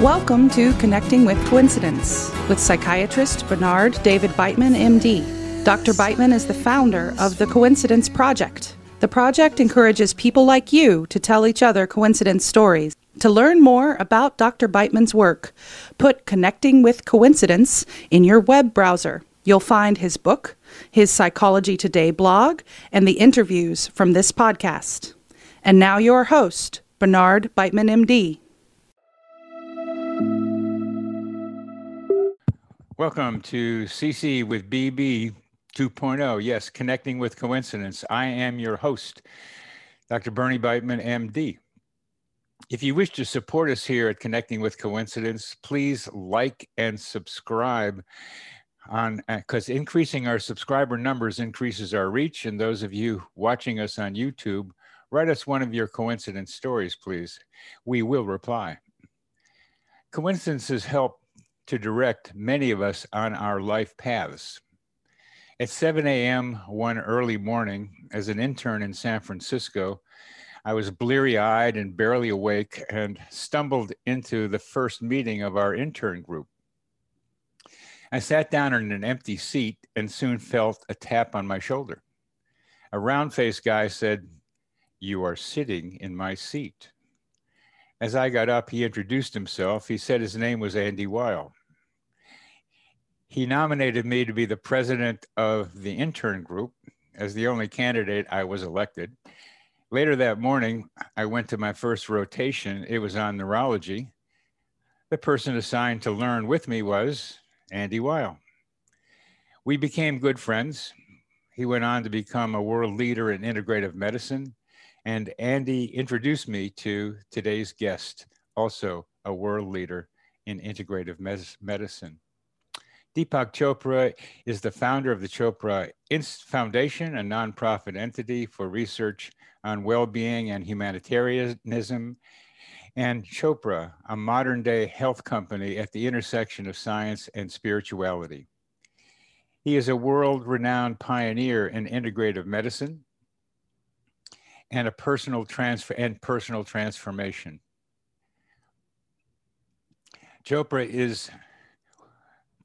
Welcome to Connecting with Coincidence with psychiatrist Bernard David Beitman, MD. Dr. Beitman is the founder of the Coincidence Project. The project encourages people like you to tell each other coincidence stories. To learn more about Dr. Beitman's work, put Connecting with Coincidence in your web browser. You'll find his book, his Psychology Today blog, and the interviews from this podcast. And now, your host, Bernard Beitman, MD. Welcome to CC with BB 2.0. Yes, connecting with coincidence. I am your host, Dr. Bernie Beitman, MD. If you wish to support us here at Connecting with Coincidence, please like and subscribe on uh, because increasing our subscriber numbers increases our reach. And those of you watching us on YouTube, write us one of your coincidence stories, please. We will reply. Coincidences help to direct many of us on our life paths. At 7 a.m. one early morning, as an intern in San Francisco, I was bleary eyed and barely awake and stumbled into the first meeting of our intern group. I sat down in an empty seat and soon felt a tap on my shoulder. A round faced guy said, You are sitting in my seat. As I got up, he introduced himself. He said his name was Andy Weil. He nominated me to be the president of the intern group. As the only candidate, I was elected. Later that morning, I went to my first rotation. It was on neurology. The person assigned to learn with me was Andy Weil. We became good friends. He went on to become a world leader in integrative medicine and Andy introduced me to today's guest, also a world leader in integrative medicine. Deepak Chopra is the founder of the Chopra Foundation, a nonprofit entity for research on well being and humanitarianism, and Chopra, a modern day health company at the intersection of science and spirituality. He is a world renowned pioneer in integrative medicine, and a personal transfer and personal transformation. Chopra is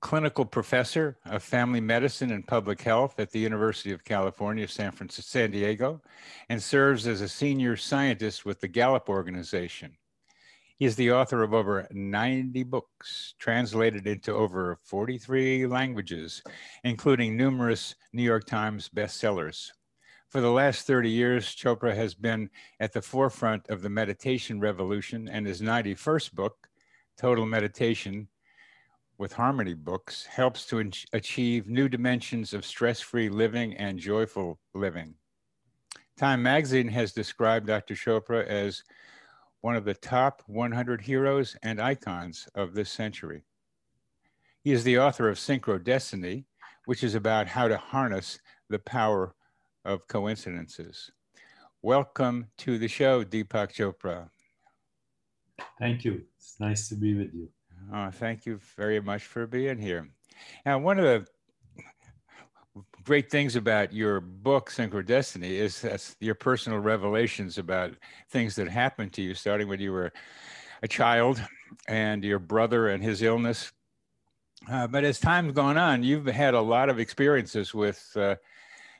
clinical professor of family medicine and public health at the University of California, San Francisco, San Diego, and serves as a senior scientist with the Gallup organization. He is the author of over 90 books, translated into over 43 languages, including numerous New York Times bestsellers. For the last 30 years, Chopra has been at the forefront of the meditation revolution, and his 91st book, Total Meditation with Harmony Books, helps to achieve new dimensions of stress free living and joyful living. Time magazine has described Dr. Chopra as one of the top 100 heroes and icons of this century. He is the author of Synchro Destiny, which is about how to harness the power of coincidences. Welcome to the show, Deepak Chopra. Thank you. It's nice to be with you. Oh, thank you very much for being here. Now, one of the great things about your book, Synchro Destiny, is that's your personal revelations about things that happened to you, starting when you were a child and your brother and his illness. Uh, but as time's gone on, you've had a lot of experiences with uh,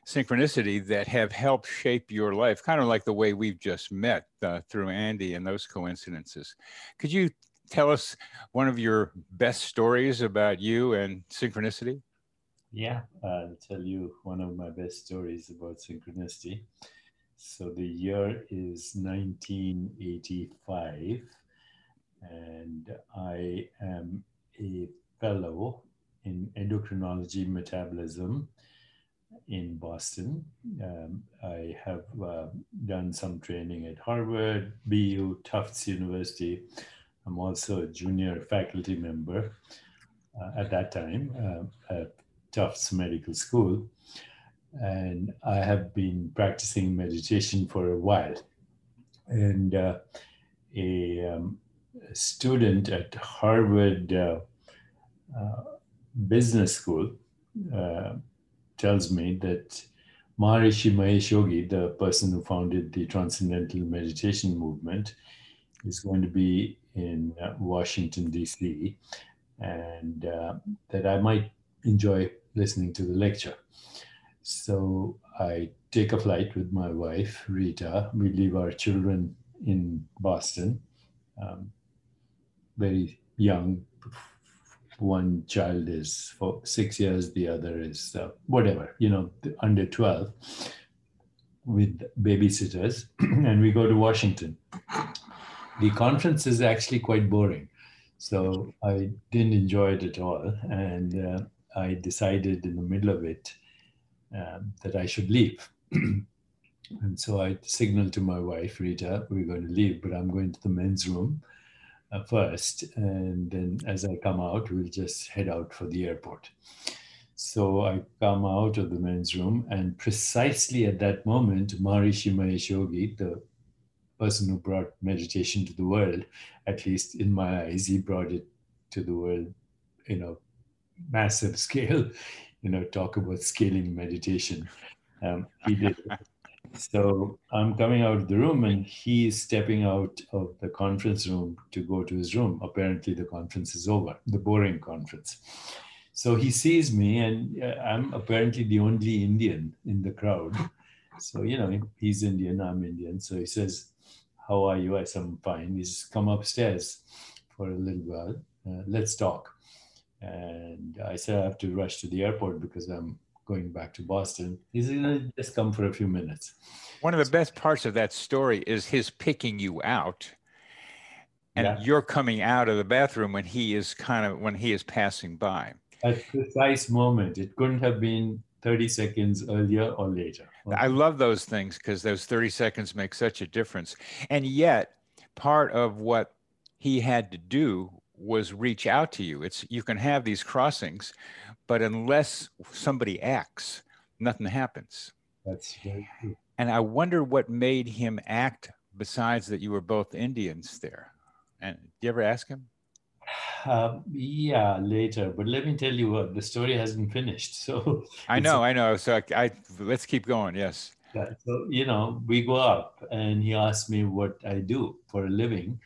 synchronicity that have helped shape your life, kind of like the way we've just met uh, through Andy and those coincidences. Could you tell us one of your best stories about you and synchronicity? Yeah, I'll tell you one of my best stories about synchronicity. So the year is 1985, and I am a fellow in endocrinology metabolism in Boston. Um, I have uh, done some training at Harvard, BU, Tufts University. I'm also a junior faculty member uh, at that time uh, at Tufts Medical School. And I have been practicing meditation for a while. And uh, a, um, a, student at Harvard uh, uh, Business School tells me that Maharishi Mahesh Yogi, the person who founded the Transcendental Meditation Movement, is going to be in uh, Washington, D.C., and uh, that I might enjoy listening to the lecture. So I take a flight with my wife, Rita. We leave our children in Boston, um, very young. One child is for six years, the other is uh, whatever, you know, under 12 with babysitters, and we go to Washington. The conference is actually quite boring. So I didn't enjoy it at all. And uh, I decided in the middle of it um, that I should leave. and so I signaled to my wife, Rita, we're going to leave, but I'm going to the men's room uh, first. And then as I come out, we'll just head out for the airport. So I come out of the men's room, and precisely at that moment, Maharishi Mahesh Yogi, the person who brought meditation to the world, at least in my eyes, he brought it to the world, you know, massive scale. You know, talk about scaling meditation. Um, he did. so I'm coming out of the room, and he's stepping out of the conference room to go to his room. Apparently, the conference is over, the boring conference. So he sees me, and uh, I'm apparently the only Indian in the crowd. So, you know, he's Indian, I'm Indian. So he says, How are you? I said, I'm fine. He's come upstairs for a little while. Uh, let's talk. And I said, I have to rush to the airport because I'm going back to Boston. He said, just come for a few minutes. One of the best parts of that story is his picking you out and yeah. you're coming out of the bathroom when he is kind of when he is passing by at precise moment. It couldn't have been 30 seconds earlier or later. I love those things because those 30 seconds make such a difference. And yet, part of what he had to do was reach out to you. It's you can have these crossings, but unless somebody acts, nothing happens. That's very true. And I wonder what made him act besides that you were both Indians there. And do you ever ask him? Uh, yeah, later. But let me tell you what the story hasn't finished. So I know, I know. So I, I let's keep going. Yes. Yeah, so you know, we go up, and he asked me what I do for a living,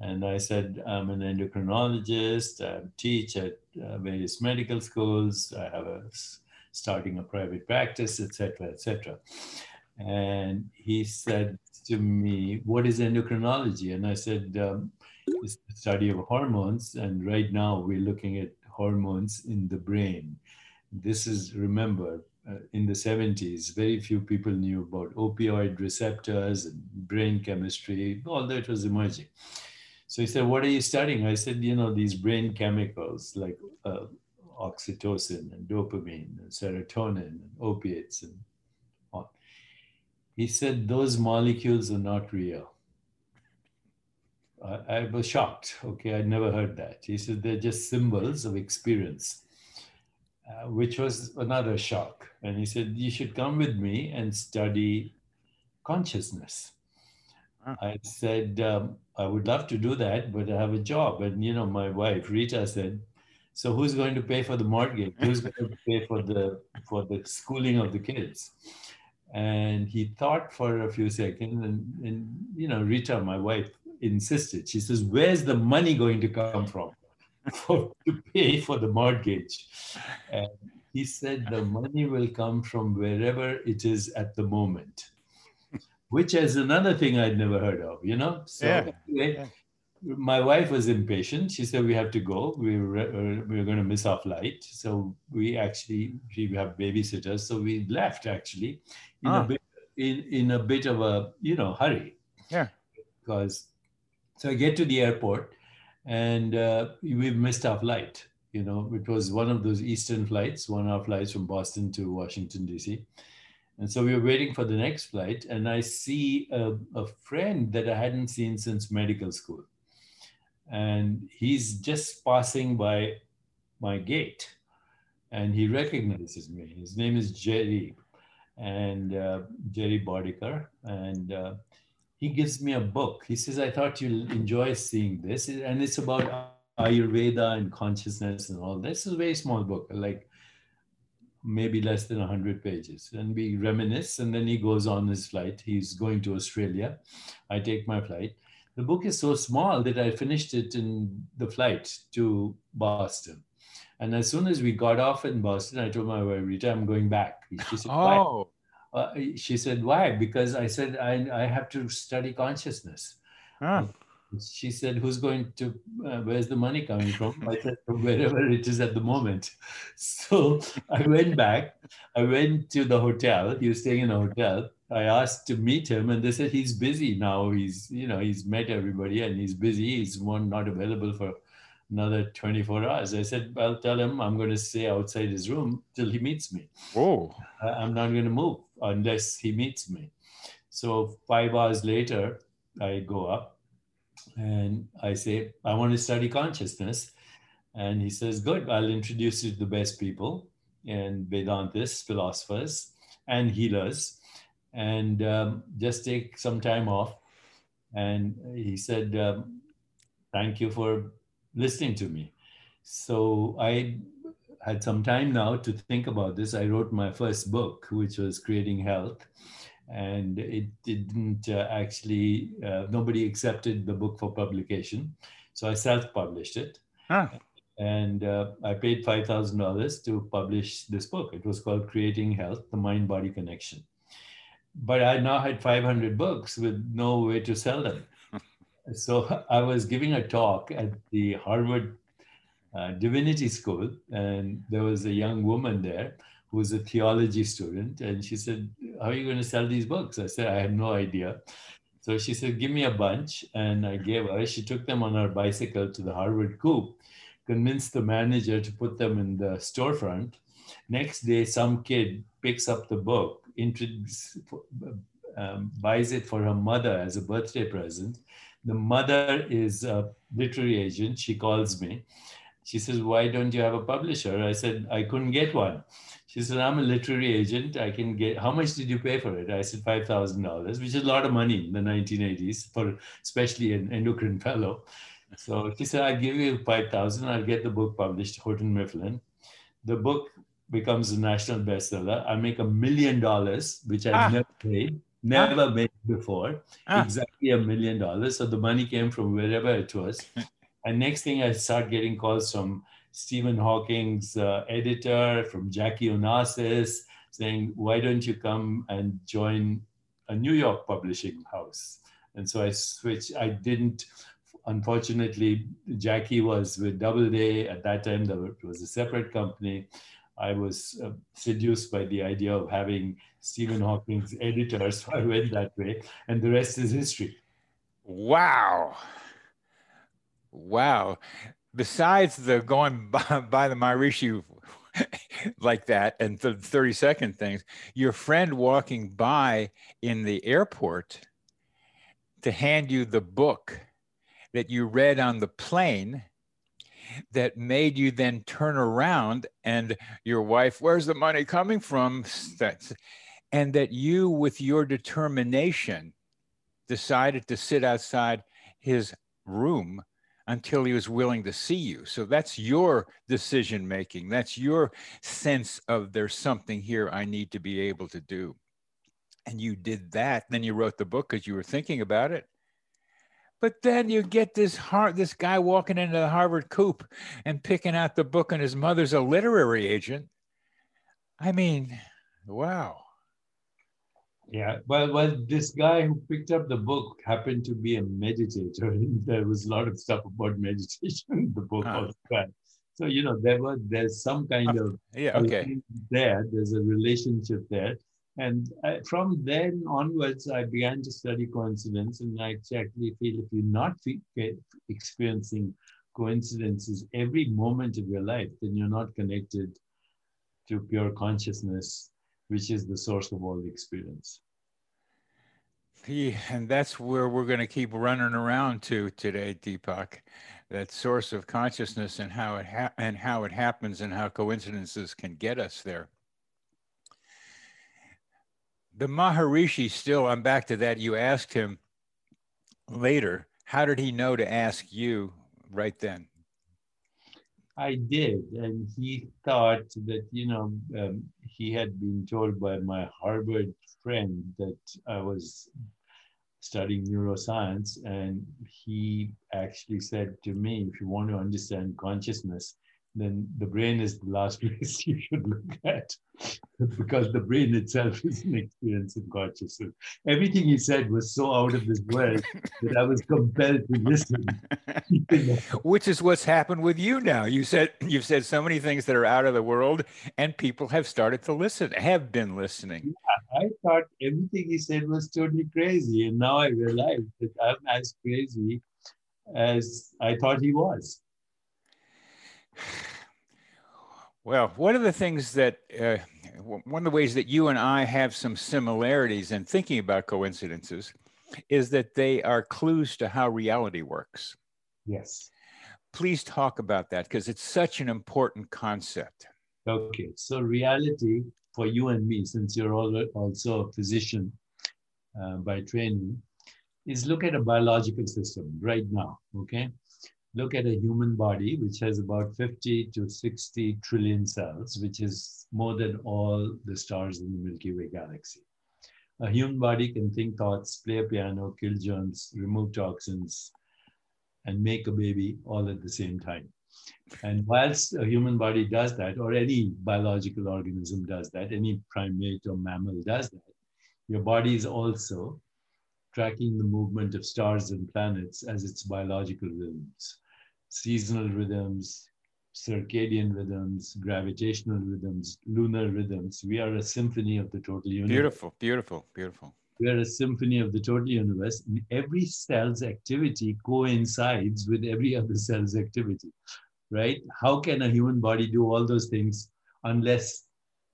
and I said I'm an endocrinologist. I teach at uh, various medical schools. I have a starting a private practice, etc., etc. And he said to me, "What is endocrinology?" And I said. Um, is the study of hormones. And right now we're looking at hormones in the brain. This is, remember, uh, in the 70s, very few people knew about opioid receptors and brain chemistry, although it was emerging. So he said, What are you studying? I said, You know, these brain chemicals like uh, oxytocin and dopamine and serotonin and opiates and. He said, Those molecules are not real. I, I was shocked. Okay, I'd never heard that. He said they're just symbols of experience, uh, which was another shock. And he said, You should come with me and study consciousness. Huh. I said, um, I would love to do that, but I have a job. And, you know, my wife, Rita, said, so who's going to pay for the mortgage? Who's going to pay for the for the schooling of the kids? And he thought for a few seconds, and, and you know, Rita, my wife, insisted. She says, Where's the money going to come from for, to pay for the mortgage? And he said, The money will come from wherever it is at the moment, which is another thing I'd never heard of, you know? So, yeah. anyway, yeah. My wife was impatient. She said, "We have to go. We were uh, we were going to miss our flight." So we actually we have babysitters. So we left actually in ah. a bit in, in a bit of a you know hurry. Yeah. Because so I get to the airport and uh, we've missed our flight. You know, it was one of those Eastern flights, one hour flights from Boston to Washington, D.C. And so we were waiting for the next flight, and I see a, a friend that I hadn't seen since medical school. And he's just passing by my gate, and he recognizes me. His name is Jerry, and uh, Jerry Boddicker. And uh, he gives me a book. He says, I thought you'll enjoy seeing this. And it's about Ayurveda and consciousness and all. This is a very small book, like maybe less than 100 pages. And we reminisce, and then he goes on his flight. He's going to Australia. I take my flight. The book is so small that I finished it in the flight to Boston. And as soon as we got off in Boston, I told my wife, Rita, I'm going back. She said, oh. Uh, she said, why? Because I said, I, I have to study consciousness. Huh she said, Who's going to, uh, where's the money coming from? I said, Wherever it is at the moment. So I went back. I went to the hotel. He was staying in a hotel. I asked to meet him, and they said he's busy now. He's, you know, he's met everybody and he's busy. He's one not available for another 24 hours. I said, I'll tell him I'm going to stay outside his room till he meets me. Oh. I'm not going to move unless he meets me. So five hours later, I go up and I say, I want to study consciousness. And he says, Good, I'll introduce you to the best people and Vedantists, philosophers, and healers. And um, just take some time off. And he said, um, Thank you for listening to me. So I had some time now to think about this. I wrote my first book, which was Creating Health and it didn't uh, actually uh, nobody accepted the book for publication so i self-published it huh. and uh, i paid $5000 to publish this book it was called creating health the mind body connection but i now had 500 books with no way to sell them so i was giving a talk at the harvard uh, divinity school and there was a young woman there who was a theology student, and she said, "How are you going to sell these books?" I said, "I have no idea." So she said, "Give me a bunch," and I gave her. She took them on her bicycle to the Harvard Coop, convinced the manager to put them in the storefront. Next day, some kid picks up the book, um, buys it for her mother as a birthday present. The mother is a literary agent. She calls me. She says, Why don't you have a publisher? I said, I couldn't get one. She said, I'm a literary agent. I can get, how much did you pay for it? I said, $5,000, which is a lot of money in the 1980s, for especially an endocrine fellow. So she said, I'll give you 5,000. I'll get the book published, Houghton Mifflin. The book becomes a national bestseller. I make a million dollars, which I've ah. never made, never ah. made before. Ah. Exactly a million dollars. So the money came from wherever it was. and next thing I start getting calls from Stephen Hawking's uh, editor, from Jackie Onassis, saying, why don't you come and join a New York publishing house? And so I switched. I didn't, unfortunately, Jackie was with Doubleday. At that time, it was a separate company. I was uh, seduced by the idea of having Stephen Hawking's editor, so I went that way, and the rest is history. Wow. Wow besides the going by, by the Maharishi like that and the 30 second things, your friend walking by in the airport to hand you the book that you read on the plane that made you then turn around and your wife, where's the money coming from? That's, And that you, with your determination, decided to sit outside his room until he was willing to see you. So that's your decision making. That's your sense of there's something here I need to be able to do. And you did that. Then you wrote the book because you were thinking about it. But then you get this heart, this guy walking into the Harvard Coop and picking out the book, and his mother's a literary agent. I mean, wow. Yeah, well, well, this guy who picked up the book happened to be a meditator. and there was a lot of stuff about meditation in the book huh. also. So you know, there was there's some kind ah, of yeah, okay, there. There's a relationship there, and I, from then onwards, I began to study coincidence, and I actually feel if you're not experiencing coincidences every moment of your life, then you're not connected to pure consciousness which is the source of all the experience. Yeah, and that's where we're going to keep running around to today, Deepak. That source of consciousness and how it ha- and how it happens and how coincidences can get us there. The Maharishi still, I'm back to that. You asked him later, how did he know to ask you right then? I did, and he thought that you know um, he had been told by my Harvard friend that I was studying neuroscience, and he actually said to me, if you want to understand consciousness, then the brain is the last place you should look at because the brain itself is an experience of consciousness. Everything he said was so out of this world that I was compelled to listen. Which is what's happened with you now. You said you've said so many things that are out of the world, and people have started to listen, have been listening. Yeah, I thought everything he said was totally crazy, and now I realize that I'm as crazy as I thought he was. Well, one of the things that, uh, one of the ways that you and I have some similarities in thinking about coincidences is that they are clues to how reality works. Yes. Please talk about that because it's such an important concept. Okay, so reality for you and me, since you're also a physician uh, by training, is look at a biological system right now. Okay, look at a human body, which has about 50 to 60 trillion cells, which is more than all the stars in the Milky Way galaxy. A human body can think thoughts, play a piano, kill germs, remove toxins, and make a baby all at the same time. And whilst a human body does that, or any biological organism does that, any primate or mammal does that, your body is also tracking the movement of stars and planets as its biological rhythms seasonal rhythms, circadian rhythms, gravitational rhythms, lunar rhythms. We are a symphony of the total universe. Beautiful, beautiful, beautiful. We are a symphony of the total universe. And every cell's activity coincides with every other cell's activity, right? How can a human body do all those things unless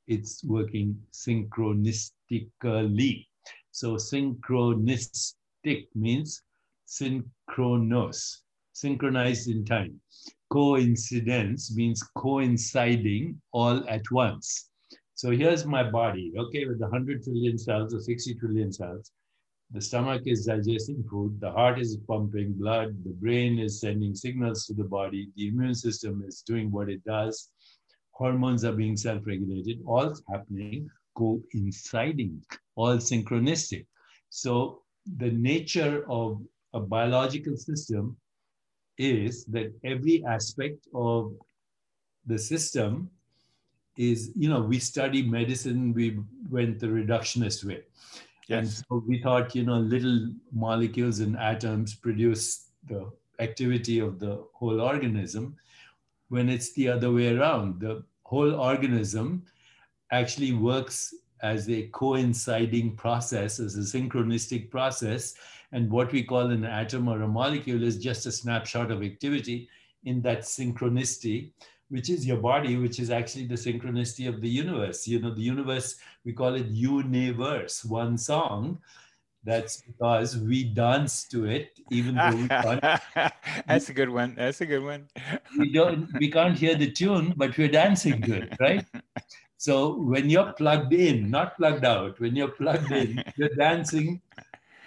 it's working synchronistically? So synchronistic means synchronos, synchronized in time. Coincidence means coinciding all at once. So here's my body, okay, with 100 trillion cells or 60 trillion cells. The stomach is digesting food, the heart is pumping blood, the brain is sending signals to the body, the immune system is doing what it does, hormones are being self regulated, all happening coinciding, all synchronistic. So the nature of a biological system is that every aspect of the system is, you know, we study medicine, we went the reductionist way. Yes. And so we thought, you know, little molecules and atoms produce the activity of the whole organism when it's the other way around. The whole organism actually works as a coinciding process, as a synchronistic process, and what we call an atom or a molecule is just a snapshot of activity in that synchronicity, which is your body, which is actually the synchronicity of the universe. You know, the universe, we call it universe, one song. That's because we dance to it, even though we can't. That's a good one. That's a good one. we don't we can't hear the tune, but we're dancing good, right? So when you're plugged in, not plugged out, when you're plugged in, you're dancing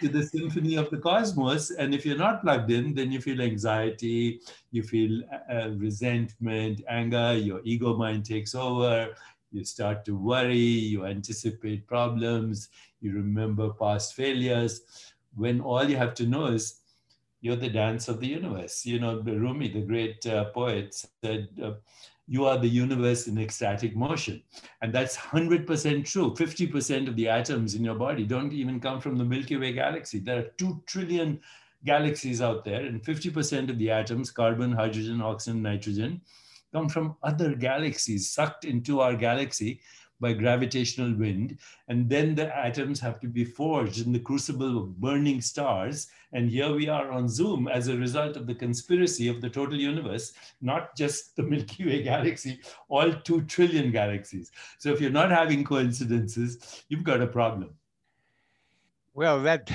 to the symphony of the cosmos. And if you're not plugged in, then you feel anxiety, you feel uh, resentment, anger, your ego mind takes over, you start to worry, you anticipate problems, you remember past failures. When all you have to know is you're the dance of the universe. You know, Rumi, the great uh, poet, said, uh, you are the universe in ecstatic motion. And that's 100% true. 50% of the atoms in your body don't even come from the Milky Way galaxy. There are 2 trillion galaxies out there, and 50% of the atoms, carbon, hydrogen, oxygen, nitrogen, come from other galaxies sucked into our galaxy by gravitational wind. And then the atoms have to be forged in the crucible of burning stars. And here we are on Zoom as a result of the conspiracy of the total universe, not just the Milky Way galaxy, all two trillion galaxies. So if you're not having coincidences, you've got a problem. Well, that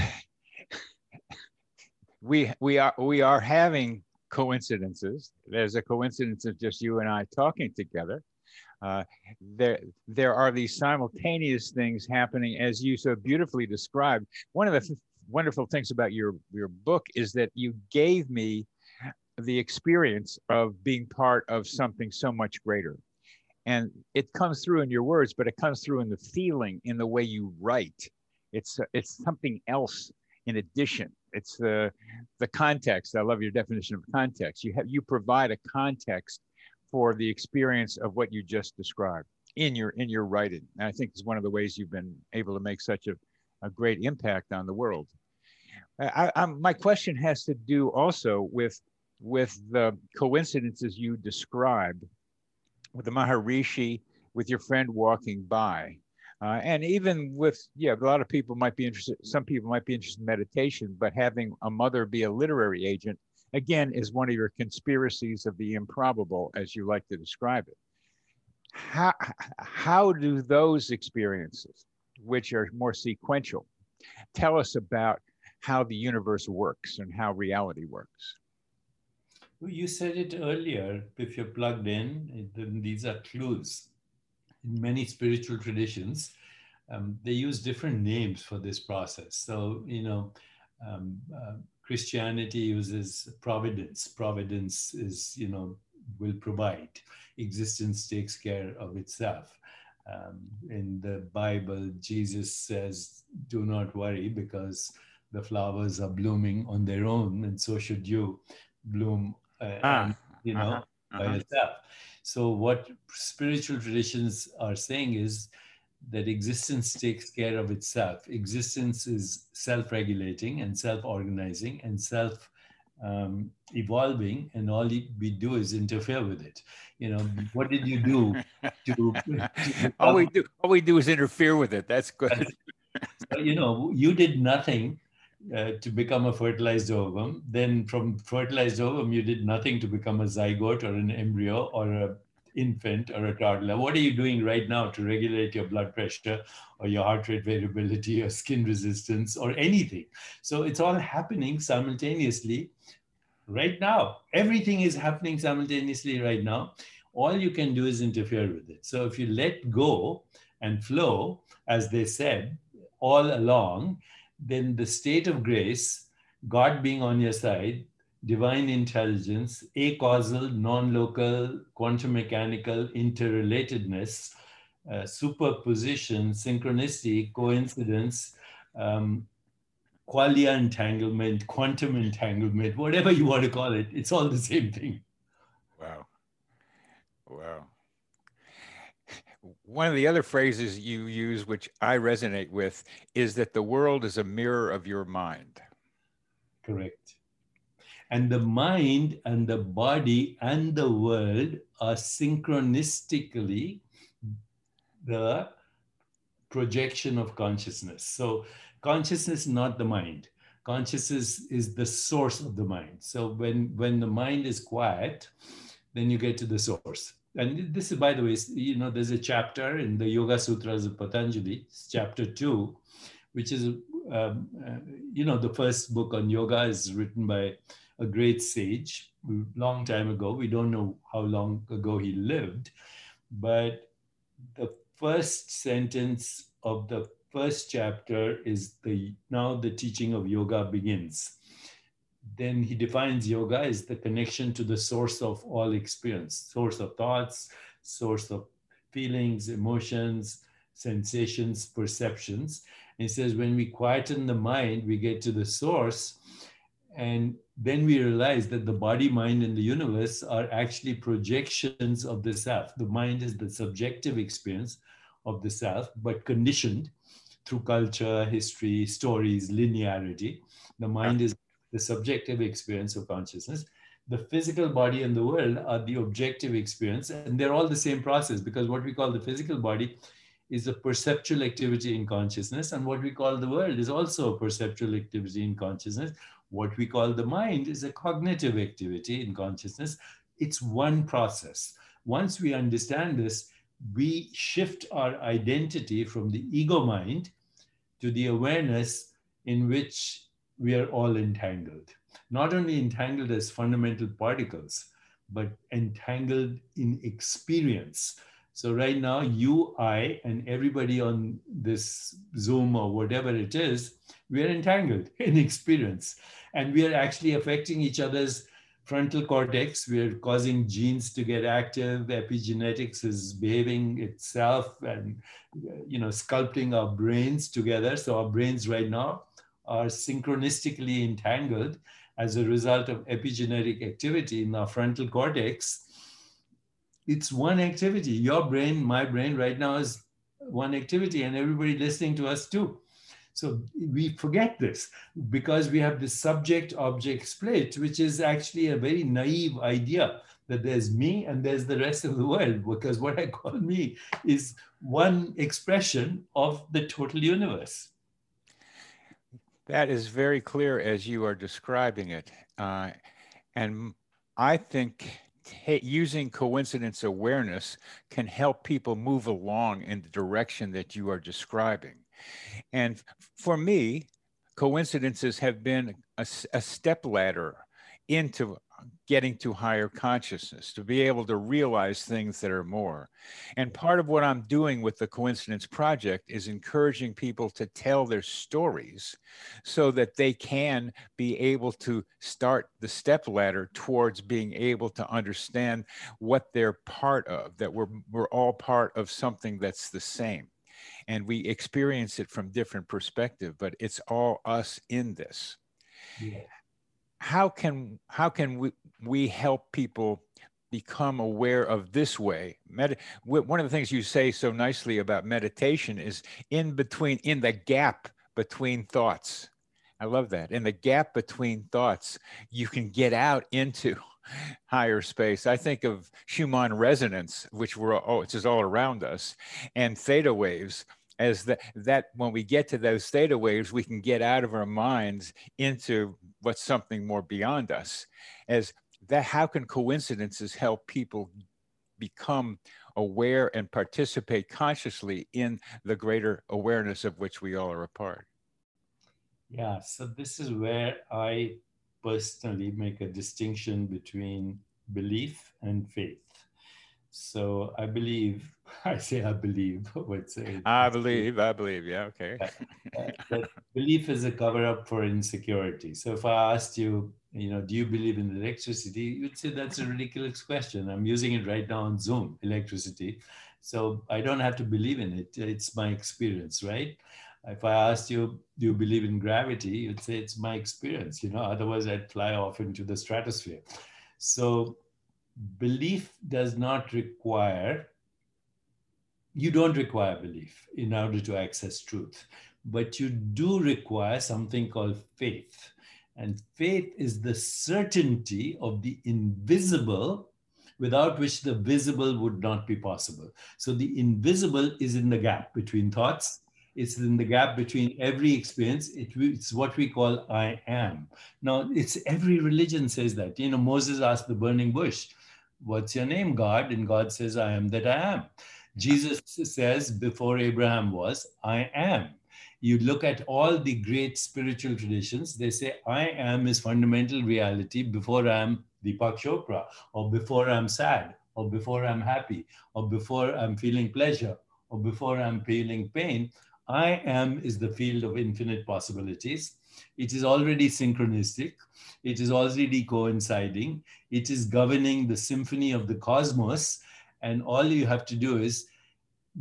we we are we are having coincidences. There's a coincidence of just you and I talking together. Uh, there, there are these simultaneous things happening as you so beautifully described. One of the f- wonderful things about your, your book is that you gave me the experience of being part of something so much greater. And it comes through in your words, but it comes through in the feeling, in the way you write. It's, it's something else in addition. It's the the context. I love your definition of context. You have you provide a context for the experience of what you just described in your in your writing. And I think is one of the ways you've been able to make such a, a great impact on the world. I, I, my question has to do also with with the coincidences you described with the Maharishi, with your friend walking by. Uh, and even with, yeah, a lot of people might be interested, some people might be interested in meditation, but having a mother be a literary agent, again, is one of your conspiracies of the improbable, as you like to describe it. How, how do those experiences, which are more sequential, tell us about how the universe works and how reality works? You said it earlier. If you're plugged in, then these are clues. In many spiritual traditions, um, they use different names for this process. So, you know, um, uh, Christianity uses providence. Providence is, you know, will provide. Existence takes care of itself. Um, in the Bible, Jesus says, do not worry because the flowers are blooming on their own, and so should you bloom uh, ah, and, you know, uh-huh, uh-huh. by yourself. So what spiritual traditions are saying is that existence takes care of itself. Existence is self-regulating and self-organizing and self um, evolving, and all we do is interfere with it. You know, what did you do to? to all we do, all we do is interfere with it. That's good. so, you know, you did nothing uh, to become a fertilized ovum. Then from fertilized ovum, you did nothing to become a zygote or an embryo or a infant or a toddler. What are you doing right now to regulate your blood pressure or your heart rate variability or skin resistance or anything? So it's all happening simultaneously right now. Everything is happening simultaneously right now. All you can do is interfere with it. So if you let go and flow, as they said all along, then the state of grace, God being on your side, divine intelligence, acausal, non local, quantum mechanical interrelatedness, uh, superposition, synchronicity, coincidence, um, qualia entanglement, quantum entanglement, whatever you want to call it, it's all the same thing. Wow. Wow one of the other phrases you use, which I resonate with, is that the world is a mirror of your mind. Correct. And the mind and the body and the world are synchronistically the projection of consciousness. So, consciousness, not the mind. Consciousness is the source of the mind. So, when, when the mind is quiet, then you get to the source and this is by the way you know there's a chapter in the yoga sutras of patanjali chapter 2 which is um, uh, you know the first book on yoga is written by a great sage long time ago we don't know how long ago he lived but the first sentence of the first chapter is the now the teaching of yoga begins then he defines yoga as the connection to the source of all experience, source of thoughts, source of feelings, emotions, sensations, perceptions. And he says, when we quieten the mind, we get to the source. And then we realize that the body, mind, and the universe are actually projections of the self. The mind is the subjective experience of the self, but conditioned through culture, history, stories, linearity. The mind is the subjective experience of consciousness. The physical body and the world are the objective experience, and they're all the same process because what we call the physical body is a perceptual activity in consciousness, and what we call the world is also a perceptual activity in consciousness. What we call the mind is a cognitive activity in consciousness. It's one process. Once we understand this, we shift our identity from the ego mind to the awareness in which we are all entangled. Not only entangled as fundamental particles, but entangled in experience. So, right now, you, I, and everybody on this Zoom or whatever it is, we are entangled in experience. And we are actually affecting each other's frontal cortex. We are causing genes to get active. Epigenetics is behaving itself and, you know, sculpting our brains together. So, our brains right now are synchronistically entangled as a result of epigenetic activity in our frontal cortex, it's one activity. Your brain, my brain right now is one activity, and everybody listening to us too. So we forget this because we have this subject object split, which is actually a very naive idea that there's me and there's the rest of the world, because what I call me is one expression of the total universe. That is very clear as you are describing it. Uh, and I think using coincidence awareness can help people move along in the direction that you are describing. And for me, coincidences have been a, a step ladder into getting to higher consciousness, to be able to realize things that are more. And part of what I'm doing with the Coincidence Project is encouraging people to tell their stories so that they can be able to start the step ladder towards being able to understand what they're part of, that we're, we're all part of something that's the same. And we experience it from different perspective, but it's all us in this. Yeah how can how can we, we help people become aware of this way? Med- one of the things you say so nicely about meditation is in between in the gap between thoughts. I love that. In the gap between thoughts you can get out into higher space. I think of schumann resonance which we're oh it's just all around us and theta waves as that that when we get to those theta waves we can get out of our minds into what's something more beyond us. As that how can coincidences help people become aware and participate consciously in the greater awareness of which we all are a part? Yeah so this is where i personally make a distinction between belief and faith so I believe, I say I believe, would say. I believe, I believe, yeah, okay. belief is a cover up for insecurity. So if I asked you, you know, do you believe in electricity? You'd say that's a ridiculous question. I'm using it right now on Zoom, electricity. So I don't have to believe in it. It's my experience, right? If I asked you, do you believe in gravity? You'd say it's my experience, you know, otherwise I'd fly off into the stratosphere. So belief does not require, you don't require belief in order to access truth, but you do require something called faith. And faith is the certainty of the invisible without which the visible would not be possible. So the invisible is in the gap between thoughts. It's in the gap between every experience. It, it's what we call I am. Now, it's every religion says that. You know, Moses asked the burning bush, What's your name, God? And God says, I am that I am. Jesus says, Before Abraham was, I am. You look at all the great spiritual traditions, they say, I am is fundamental reality before I'm Deepak Chopra, or before I'm sad, or before I'm happy, or before I'm feeling pleasure, or before I'm feeling pain. I am is the field of infinite possibilities. It is already synchronistic. It is already coinciding. It is governing the symphony of the cosmos. And all you have to do is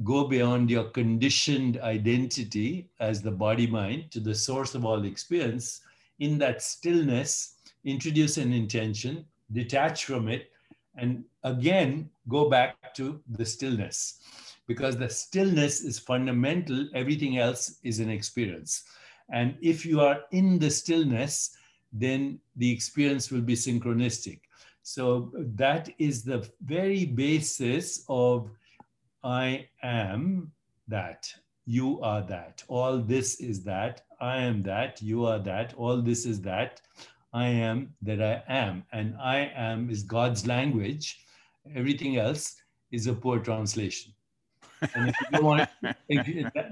go beyond your conditioned identity as the body mind to the source of all experience. In that stillness, introduce an intention, detach from it, and again go back to the stillness. Because the stillness is fundamental, everything else is an experience. And if you are in the stillness, then the experience will be synchronistic. So that is the very basis of I am that, you are that, all this is that, I am that, you are that, all this is that, I am that I am. And I am is God's language. Everything else is a poor translation. And if you don't want,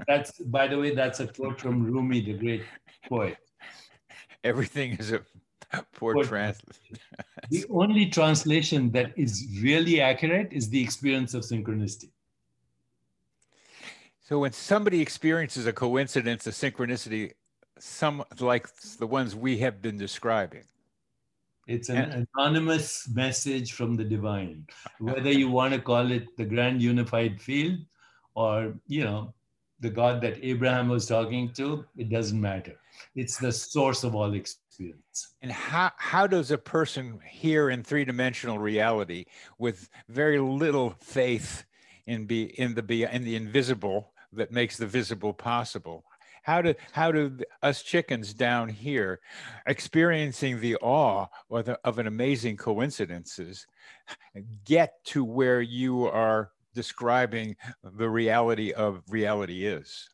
that's by the way, that's a quote from Rumi, the great poet. Everything is a poor translation. the only translation that is really accurate is the experience of synchronicity. So when somebody experiences a coincidence, a synchronicity, some like the ones we have been describing, it's an yeah. anonymous message from the divine, whether you want to call it the grand unified field or, you know, the God that Abraham was talking to, it doesn't matter. It's the source of all experience. And how, how does a person here in three dimensional reality with very little faith in be in the be in the invisible that makes the visible possible how do how do us chickens down here experiencing the awe the, of an amazing coincidences get to where you are describing the reality of reality is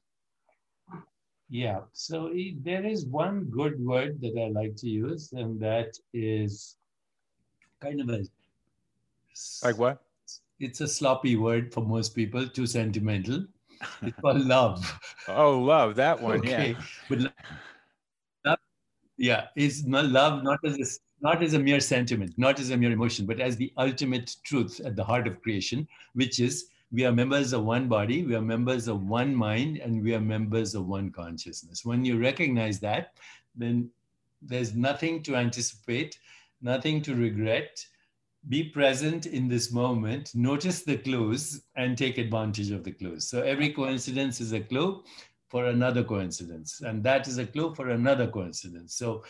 yeah so there is one good word that i like to use and that is kind of a like what it's a sloppy word for most people too sentimental it's called love. Oh, love that one. okay. Yeah. But love, yeah, is not love not as a, not as a mere sentiment, not as a mere emotion, but as the ultimate truth at the heart of creation, which is we are members of one body, we are members of one mind, and we are members of one consciousness. When you recognize that, then there's nothing to anticipate, nothing to regret, be present in this moment, notice the clues, and take advantage of the clues. So every coincidence is a clue for another coincidence, and that is a clue for another coincidence. So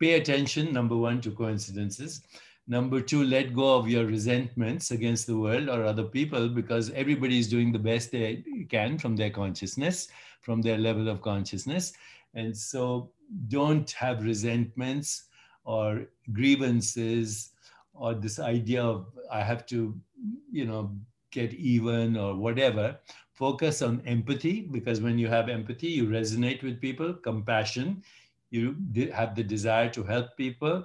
pay attention, number one, to coincidences. Number two, let go of your resentments against the world or other people because everybody is doing the best they can from their consciousness, from their level of consciousness. And so don't have resentments or grievances or this idea of I have to, you know, get even or whatever. Focus on empathy because when you have empathy, you resonate with people, compassion, you have the desire to help people.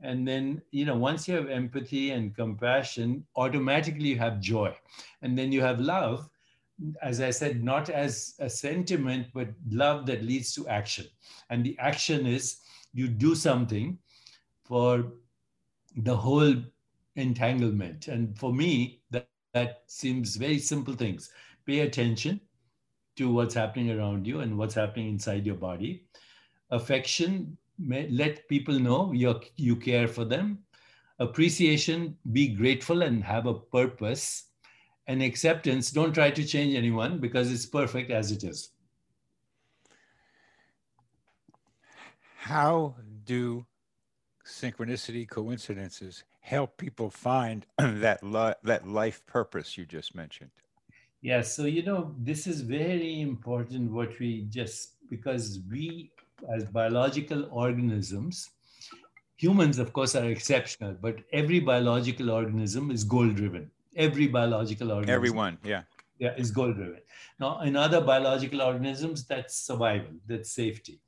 And then, you know, once you have empathy and compassion, automatically you have joy. And then you have love, as I said, not as a sentiment, but love that leads to action. And the action is you do something for the whole entanglement. And for me, that, that seems very simple things. Pay attention to what's happening around you and what's happening inside your body. Affection, let people know you you care for them. Appreciation, be grateful and have a purpose. And acceptance, don't try to change anyone because it's perfect as it is. How do synchronicity, coincidences help people find that li- that life purpose you just mentioned? Yeah, so you know this is very important. What we just because we as biological organisms, humans of course are exceptional, but every biological organism is goal driven. Every biological organism. Everyone, yeah. Yeah, is goal driven. Now, in other biological organisms, that's survival, that's safety,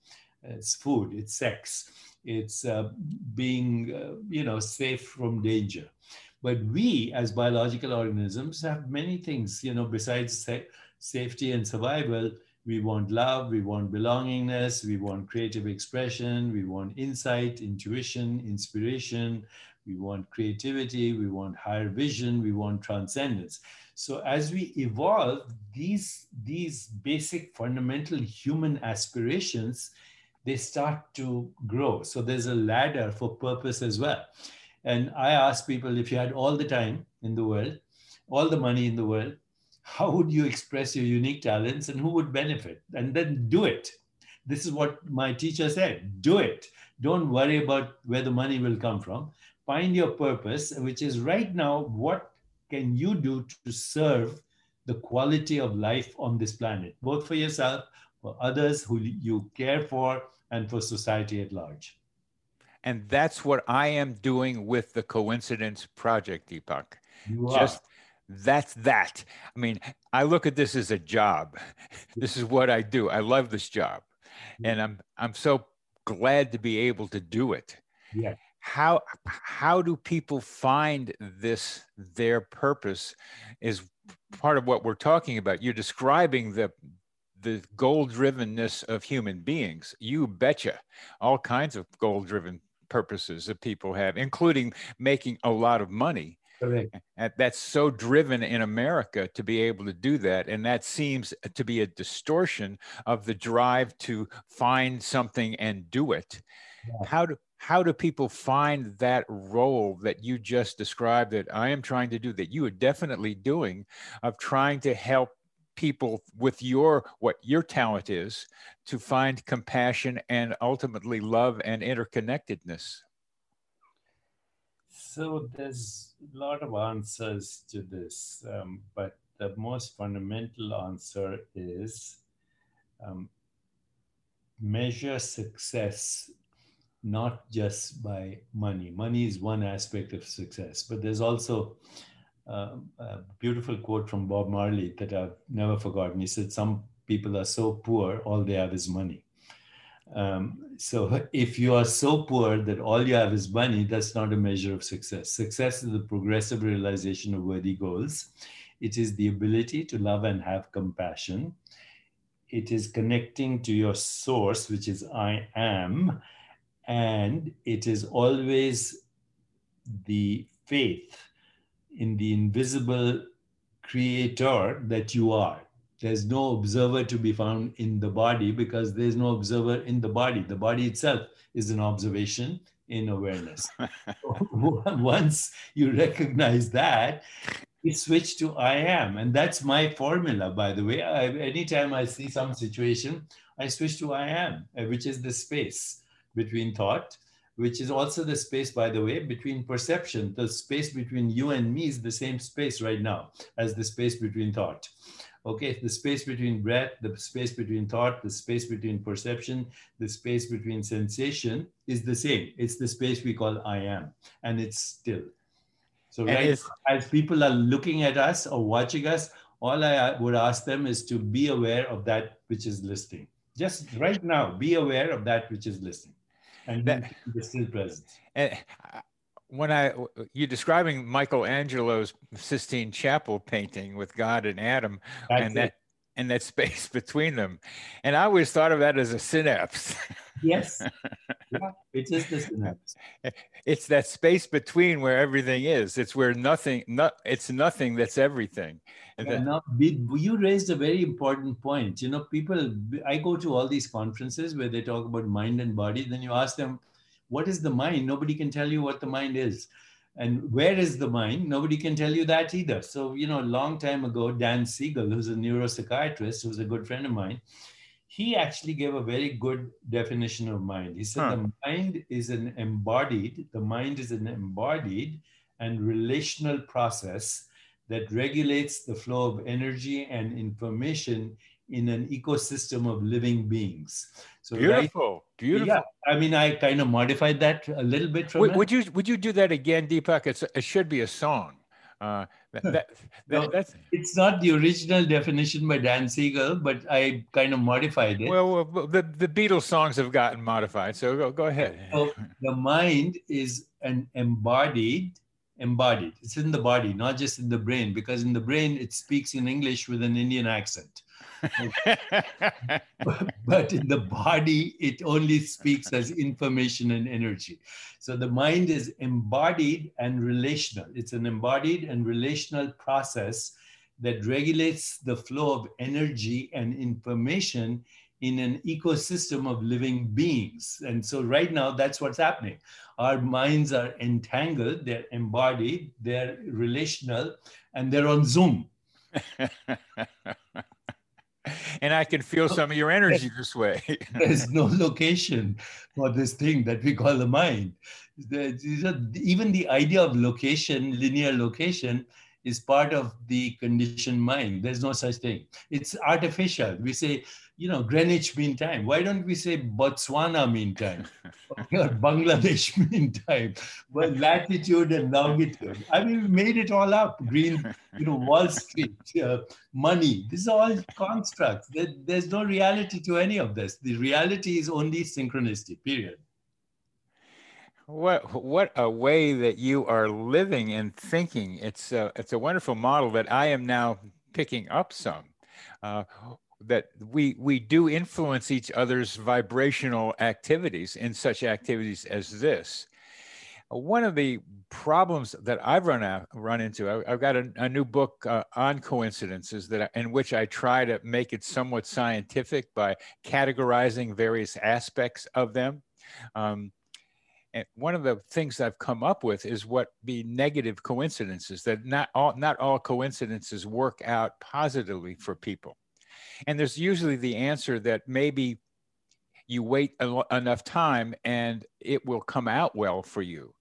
it's food, it's sex it's uh, being, uh, you know, safe from danger. But we, as biological organisms, have many things, you know, besides sa- safety and survival. We want love, we want belongingness, we want creative expression, we want insight, intuition, inspiration, we want creativity, we want higher vision, we want transcendence. So as we evolve, these, these basic fundamental human aspirations they start to grow. So there's a ladder for purpose as well. And I ask people if you had all the time in the world, all the money in the world, how would you express your unique talents and who would benefit? And then do it. This is what my teacher said do it. Don't worry about where the money will come from. Find your purpose, which is right now what can you do to serve the quality of life on this planet, both for yourself, for others who you care for, and for society at large. And that's what I am doing with the Coincidence Project, Deepak. You Just that's that. I mean, I look at this as a job. This is what I do. I love this job. Mm-hmm. And I'm I'm so glad to be able to do it. Yeah. How how do people find this their purpose is part of what we're talking about. You're describing the the goal drivenness of human beings. You betcha. All kinds of goal driven purposes that people have, including making a lot of money. Correct. That's so driven in America to be able to do that. And that seems to be a distortion of the drive to find something and do it. Yeah. How do how do people find that role that you just described that I am trying to do that you are definitely doing of trying to help people with your what your talent is to find compassion and ultimately love and interconnectedness? So there's a lot of answers to this, um, but the most fundamental answer is um, measure success not just by money. Money is one aspect of success, but there's also uh, a beautiful quote from Bob Marley that I've never forgotten. He said, Some people are so poor, all they have is money. Um, so if you are so poor that all you have is money, that's not a measure of success. Success is the progressive realization of worthy goals. It is the ability to love and have compassion. It is connecting to your source, which is I am, and it is always the faith in the invisible creator that you are. There's no observer to be found in the body because there's no observer in the body. The body itself is an observation in awareness. Once you recognize that, you switch to I am. And that's my formula, by the way. I, anytime I see some situation, I switch to I am, uh, which is the space between thought, which is also the space, by the way, between perception. The space between you and me is the same space right now as the space between thought. Okay, the space between breath, the space between thought, the space between perception, the space between sensation is the same. It's the space we call I am, and it's still. So, right, as people are looking at us or watching us, all I uh, would ask them is to be aware of that which is listening. Just right now, be aware of that which is listening and that, the still present. And when I you're describing Michelangelo's Sistine Chapel painting with God and Adam, That's and that and that space between them, and I always thought of that as a synapse. Yes, yeah, it is the synapse. It's that space between where everything is. It's where nothing, not it's nothing that's everything. And yeah, now, you raised a very important point. You know, people. I go to all these conferences where they talk about mind and body. Then you ask them, "What is the mind?" Nobody can tell you what the mind is and where is the mind nobody can tell you that either so you know a long time ago dan siegel who's a neuropsychiatrist who's a good friend of mine he actually gave a very good definition of mind he said huh. the mind is an embodied the mind is an embodied and relational process that regulates the flow of energy and information in an ecosystem of living beings. So beautiful, right, beautiful. Yeah, I mean, I kind of modified that a little bit from. Would, would you would you do that again, Deepak? It's, it should be a song. Uh, that, that, no, that's it's not the original definition by Dan Siegel, but I kind of modified it. Well, the the Beatles songs have gotten modified, so go go ahead. So the mind is an embodied embodied. It's in the body, not just in the brain, because in the brain it speaks in English with an Indian accent. but in the body, it only speaks as information and energy. So the mind is embodied and relational. It's an embodied and relational process that regulates the flow of energy and information in an ecosystem of living beings. And so right now, that's what's happening. Our minds are entangled, they're embodied, they're relational, and they're on Zoom. and I can feel some of your energy this way. There's no location for this thing that we call the mind. Even the idea of location, linear location, is part of the conditioned mind. There's no such thing. It's artificial. We say, you know, Greenwich Mean Time. Why don't we say Botswana Mean Time or Bangladesh Mean Time? Well, latitude and longitude. I mean, we made it all up. Green, you know, Wall Street, uh, money. These are all constructs. There, there's no reality to any of this. The reality is only synchronicity, period. What what a way that you are living and thinking. It's a, it's a wonderful model that I am now picking up some. Uh, that we we do influence each other's vibrational activities in such activities as this. One of the problems that I've run out, run into, I, have got a, a, new book uh, on coincidences that in which I try to make it somewhat scientific by categorizing various aspects of them. Um, And one of the things I've come up with is what be negative coincidences that not all not all coincidences work out positively for people. And there's usually the answer that maybe you wait enough time and it will come out well for you.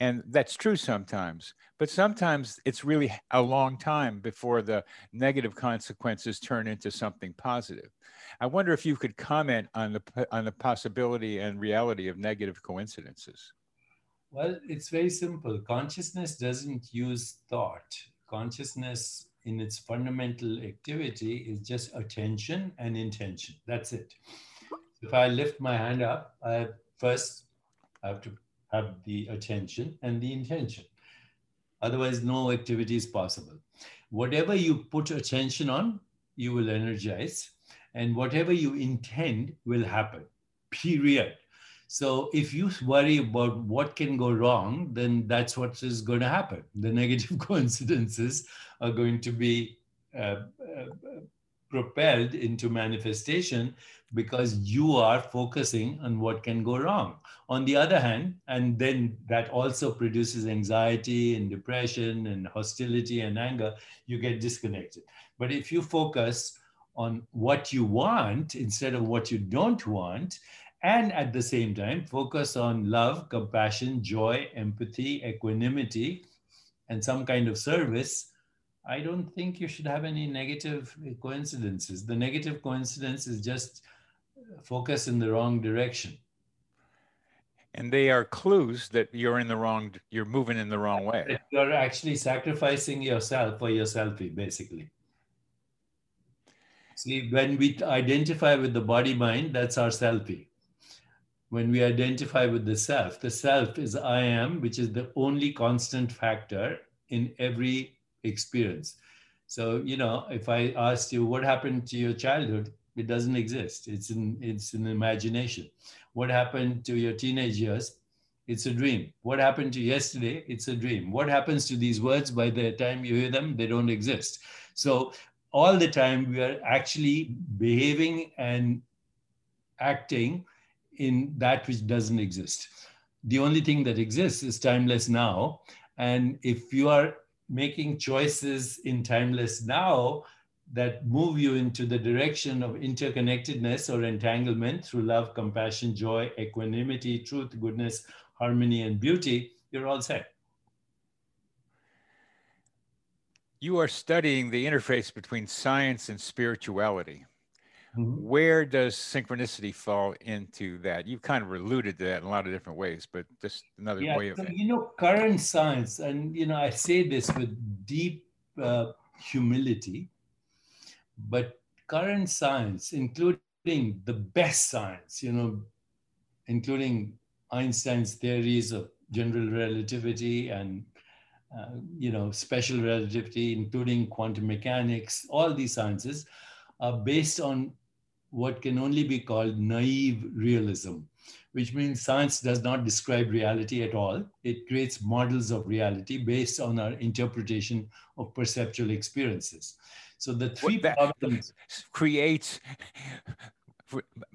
And that's true sometimes, but sometimes it's really a long time before the negative consequences turn into something positive. I wonder if you could comment on the on the possibility and reality of negative coincidences. Well, it's very simple. Consciousness doesn't use thought. Consciousness in its fundamental activity is just attention and intention. That's it. If I lift my hand up, I first have to have the attention and the intention. Otherwise, no activity is possible. Whatever you put attention on, you will energize, and whatever you intend will happen, period. So if you worry about what can go wrong, then that's what is going to happen. The negative coincidences are going to be uh, uh, propelled into manifestation because you are focusing on what can go wrong. On the other hand, and then that also produces anxiety and depression and hostility and anger, you get disconnected. But if you focus on what you want instead of what you don't want, and at the same time, focus on love, compassion, joy, empathy, equanimity, and some kind of service, I don't think you should have any negative coincidences. The negative coincidence is just focus in the wrong direction. And they are clues that you're in the wrong, you're moving in the wrong way. You're actually sacrificing yourself for your selfie, basically. See, when we identify with the body mind, that's our selfie. When we identify with the self, the self is I am, which is the only constant factor in every experience. So, you know, if I asked you what happened to your childhood, it doesn't exist. It's an, it's an imagination. What happened to your teenage years? It's a dream. What happened to yesterday? It's a dream. What happens to these words by the time you hear them? They don't exist. So all the time we are actually behaving and acting in that which doesn't exist. The only thing that exists is timeless now. And if you are making choices in timeless now that move you into the direction of interconnectedness or entanglement through love, compassion, joy, equanimity, truth, goodness, harmony, and beauty, you're all set. You are studying the interface between science and spirituality. Mm-hmm. Where does synchronicity fall into that? You've kind of alluded to that in a lot of different ways, but just another yeah, way of so, you know current science, and you know I say this with deep uh, humility, but current science, including the best science, you know, including Einstein's theories of general relativity and uh, you know special relativity, including quantum mechanics, all these sciences are based on what can only be called naive realism, which means science does not describe reality at all. It creates models of reality based on our interpretation of perceptual experiences. So the three problems creates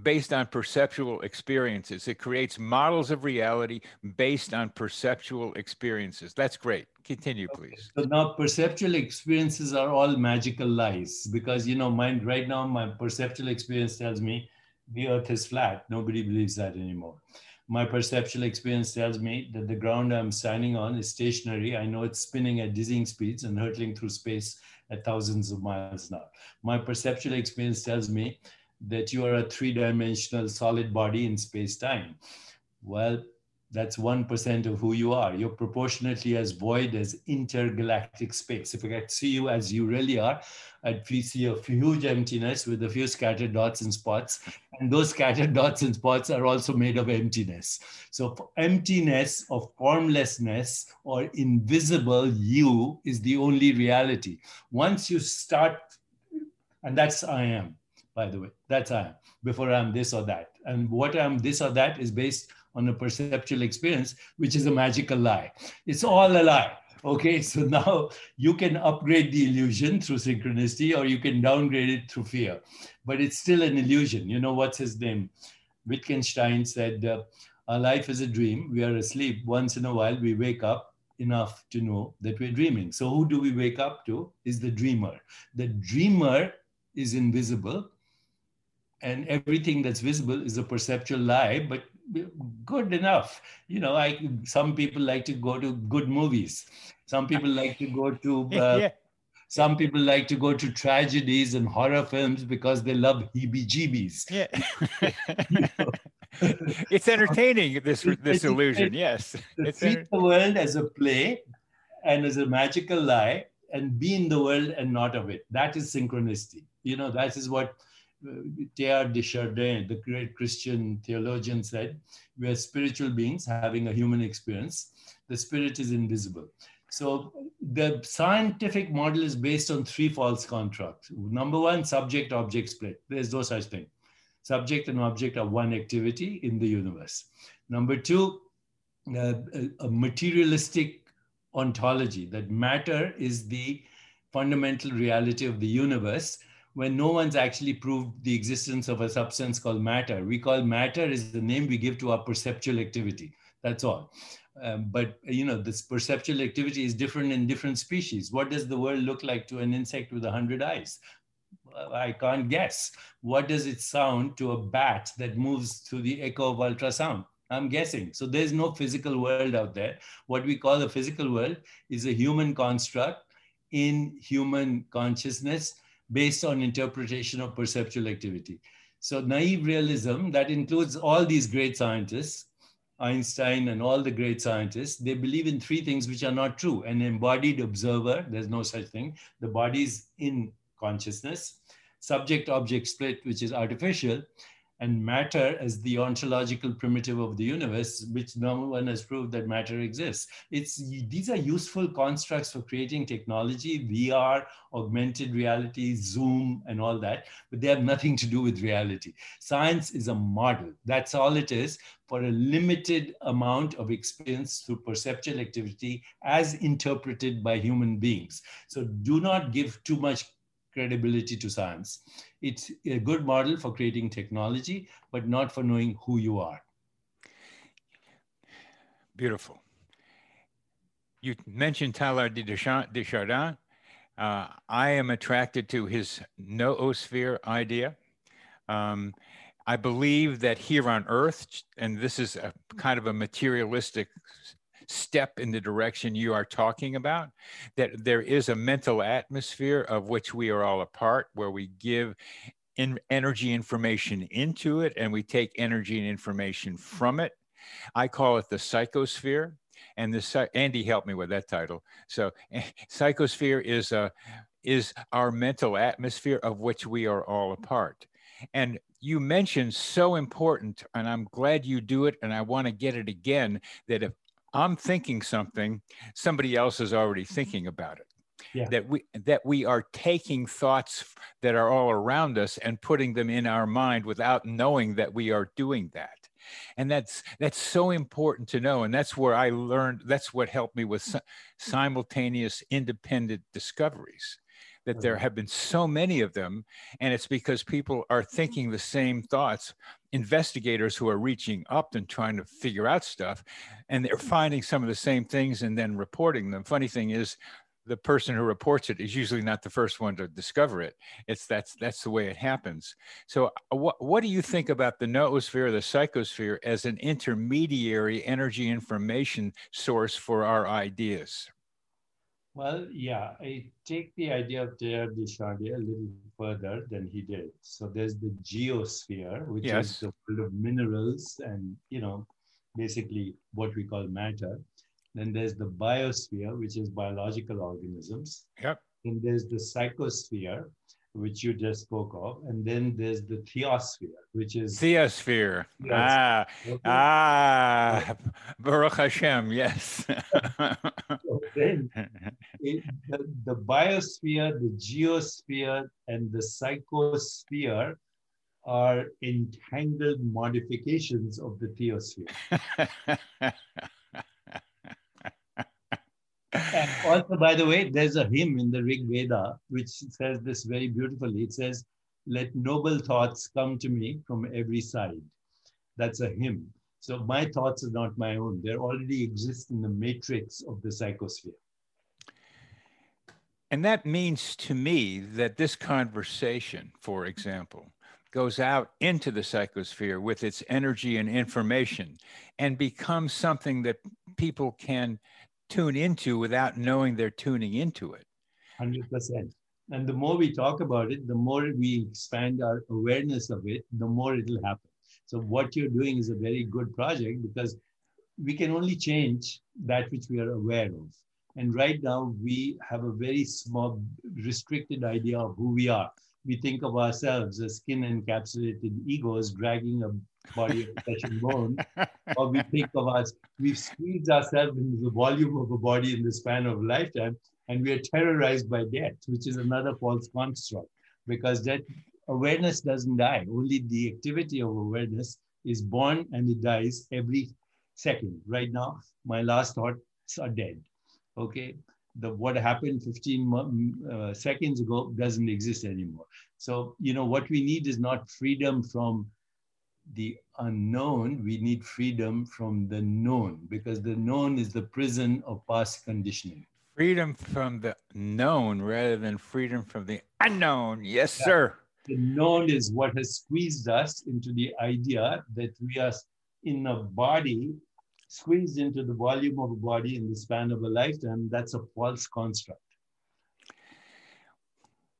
based on perceptual experiences. It creates models of reality based on perceptual experiences. That's great. Continue, please. Okay. So now perceptual experiences are all magical lies because, you know, mind right now, my perceptual experience tells me the earth is flat. Nobody believes that anymore. My perceptual experience tells me that the ground I'm standing on is stationary. I know it's spinning at dizzying speeds and hurtling through space at thousands of miles an hour. My perceptual experience tells me that you are a three dimensional solid body in space time. Well, that's 1% of who you are. You're proportionately as void as intergalactic space. If I could see you as you really are, I'd see a huge emptiness with a few scattered dots and spots. And those scattered dots and spots are also made of emptiness. So emptiness of formlessness or invisible you is the only reality. Once you start, and that's I am by the way. That's I am before I'm this or that. And what I'm this or that is based on a perceptual experience, which is a magical lie. It's all a lie. Okay, so now you can upgrade the illusion through synchronicity or you can downgrade it through fear, but it's still an illusion. You know, what's his name? Wittgenstein said, uh, Our life is a dream. We are asleep. Once in a while, we wake up enough to know that we're dreaming. So, who do we wake up to? Is the dreamer. The dreamer is invisible, and everything that's visible is a perceptual lie, but good enough. You know, I some people like to go to good movies. Some people like to go to. Uh, yeah. Some people like to go to tragedies and horror films because they love heebie-jeebies. Yeah. you know? it's entertaining this this illusion yes it's treat the world as a play and as a magical lie and be in the world and not of it that is synchronicity you know that is what Teilhard de Chardin, the great Christian theologian, said, we are spiritual beings having a human experience. The spirit is invisible. So the scientific model is based on three false constructs. Number one, subject-object split. There's no such thing subject and object are one activity in the universe. Number two, uh, a materialistic ontology that matter is the fundamental reality of the universe when no one's actually proved the existence of a substance called matter. We call matter is the name we give to our perceptual activity. That's all. Um, but you know, this perceptual activity is different in different species. What does the world look like to an insect with a hundred eyes? I can't guess. What does it sound to a bat that moves through the echo of ultrasound? I'm guessing. So there's no physical world out there. What we call the physical world is a human construct in human consciousness based on interpretation of perceptual activity. So naive realism, that includes all these great scientists, Einstein and all the great scientists, they believe in three things which are not true. An embodied observer, there's no such thing. The body is in consciousness subject object split, which is artificial, and matter as the ontological primitive of the universe, which no one has proved that matter exists. It's, these are useful constructs for creating technology, VR, augmented reality, Zoom, and all that, but they have nothing to do with reality. Science is a model. That's all it is for a limited amount of experience through perceptual activity as interpreted by human beings. So do not give too much credibility to science. It's a good model for creating technology, but not for knowing who you are. Beautiful. You mentioned Teilhard de Chardin. Uh, I am attracted to his noosphere idea. Um, I believe that here on Earth, and this is a kind of a materialistic step in the direction you are talking about, that there is a mental atmosphere of which we are all a part, where we give in energy information into it and we take energy and information from it. I call it the psychosphere. And this Andy helped me with that title. So psychosphere is a is our mental atmosphere of which we are all a part. And you mentioned so important, and I'm glad you do it, and I want to get it again that if I'm thinking something, somebody else is already thinking about it. Yeah. That we that we are taking thoughts that are all around us and putting them in our mind without knowing that we are doing that. And that's that's so important to know. And that's where I learned. That's what helped me with simultaneous independent discoveries that there mm-hmm. have been so many of them and it's because people are thinking the same thoughts investigators who are reaching up and trying to figure out stuff and they're finding some of the same things and then reporting them. Funny thing is the person who reports it is usually not the first one to discover it. It's that's that's the way it happens. So uh, what, what do you think about the noosphere the psychosphere as an intermediary energy information source for our ideas well, yeah, I take the idea of Teilhard de Chardin a little further than he did. So there's the geosphere, which yes. is the world of minerals and, you know, basically what we call matter. Then there's the biosphere, which is biological organisms. Yep. Then there's the psychosphere, which you just spoke of. And then there's the theosphere, which is theosphere. Ah, okay. ah, Baruch Hashem, yes. then it, the, the biosphere, the geosphere, and the psychosphere are entangled modifications of the theosphere. and also, by the way, there's a hymn in the Rig Veda which says this very beautifully. It says, Let noble thoughts come to me from every side. That's a hymn. So my thoughts are not my own. They already exist in the matrix of the psychosphere. And that means to me that this conversation, for example, goes out into the psychosphere with its energy and information and becomes something that people can tune into without knowing they're tuning into it. 100%. And the more we talk about it, the more we expand our awareness of it, the more it'll happen. So, what you're doing is a very good project because we can only change that which we are aware of. And right now, we have a very small, restricted idea of who we are. We think of ourselves as skin encapsulated egos dragging a body and bone, or we think of us, we've squeezed ourselves into the volume of a body in the span of a lifetime, and we are terrorized by death, which is another false construct, because that awareness doesn't die. Only the activity of awareness is born and it dies every second. Right now, my last thoughts are dead. Okay, the what happened 15 uh, seconds ago doesn't exist anymore. So you know what we need is not freedom from the unknown. We need freedom from the known because the known is the prison of past conditioning. Freedom from the known rather than freedom from the unknown. Yes, yeah. sir. The known is what has squeezed us into the idea that we are in a body squeezed into the volume of a body in the span of a lifetime, that's a false construct.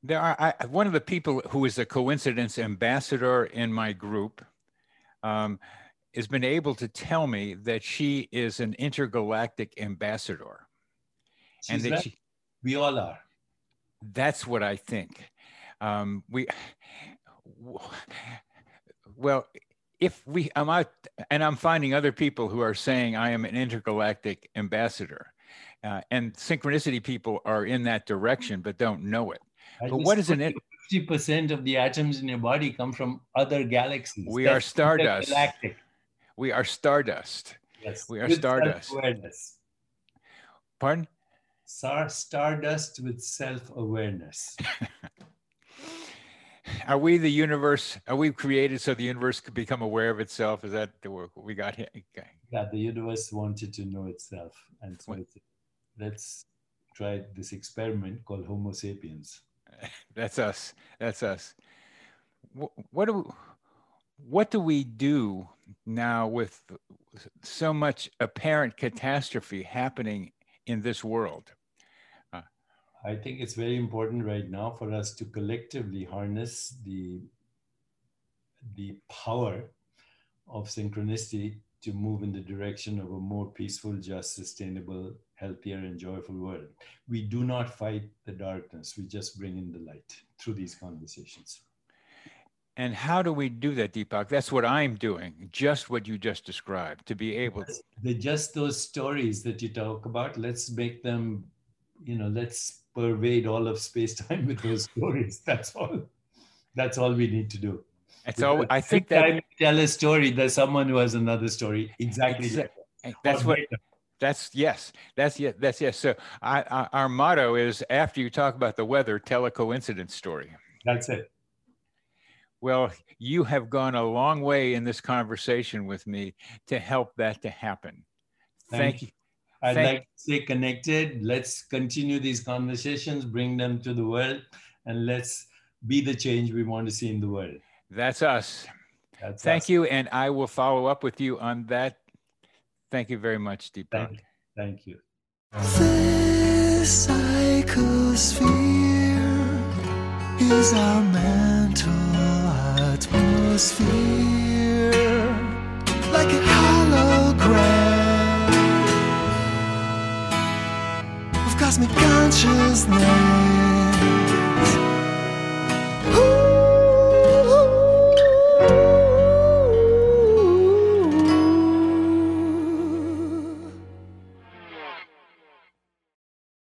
There are I, one of the people who is a coincidence ambassador in my group um, has been able to tell me that she is an intergalactic ambassador, She's and that right. she, we all are. That's what I think. Um, we well, if we i'm out and i'm finding other people who are saying i am an intergalactic ambassador uh, and synchronicity people are in that direction but don't know it I but what is an 50% of the atoms in your body come from other galaxies we That's are stardust Galactic. we are stardust yes we are stardust awareness pardon Star, stardust with self-awareness are we the universe? Are we created so the universe could become aware of itself? Is that the work we got here? Okay. Yeah, the universe wanted to know itself, and so let's try this experiment called Homo sapiens. That's us. That's us. What do what do we do now with so much apparent catastrophe happening in this world? I think it's very important right now for us to collectively harness the, the power of synchronicity to move in the direction of a more peaceful, just, sustainable, healthier, and joyful world. We do not fight the darkness, we just bring in the light through these conversations. And how do we do that, Deepak? That's what I'm doing, just what you just described, to be able to. The, just those stories that you talk about, let's make them, you know, let's pervade all of space time with those stories. That's all. That's all we need to do. So I think that tell a story, there's someone who has another story exactly. that's what. That's yes. That's yes. That's yes. So I, I, our motto is: after you talk about the weather, tell a coincidence story. That's it. Well, you have gone a long way in this conversation with me to help that to happen. Thank, Thank you. I'd Thank like to stay connected. Let's continue these conversations, bring them to the world, and let's be the change we want to see in the world. That's us. That's Thank us. you. And I will follow up with you on that. Thank you very much, Deepak. Thank, thank you. This psychosphere is our mental atmosphere like a hologram. cosmic consciousness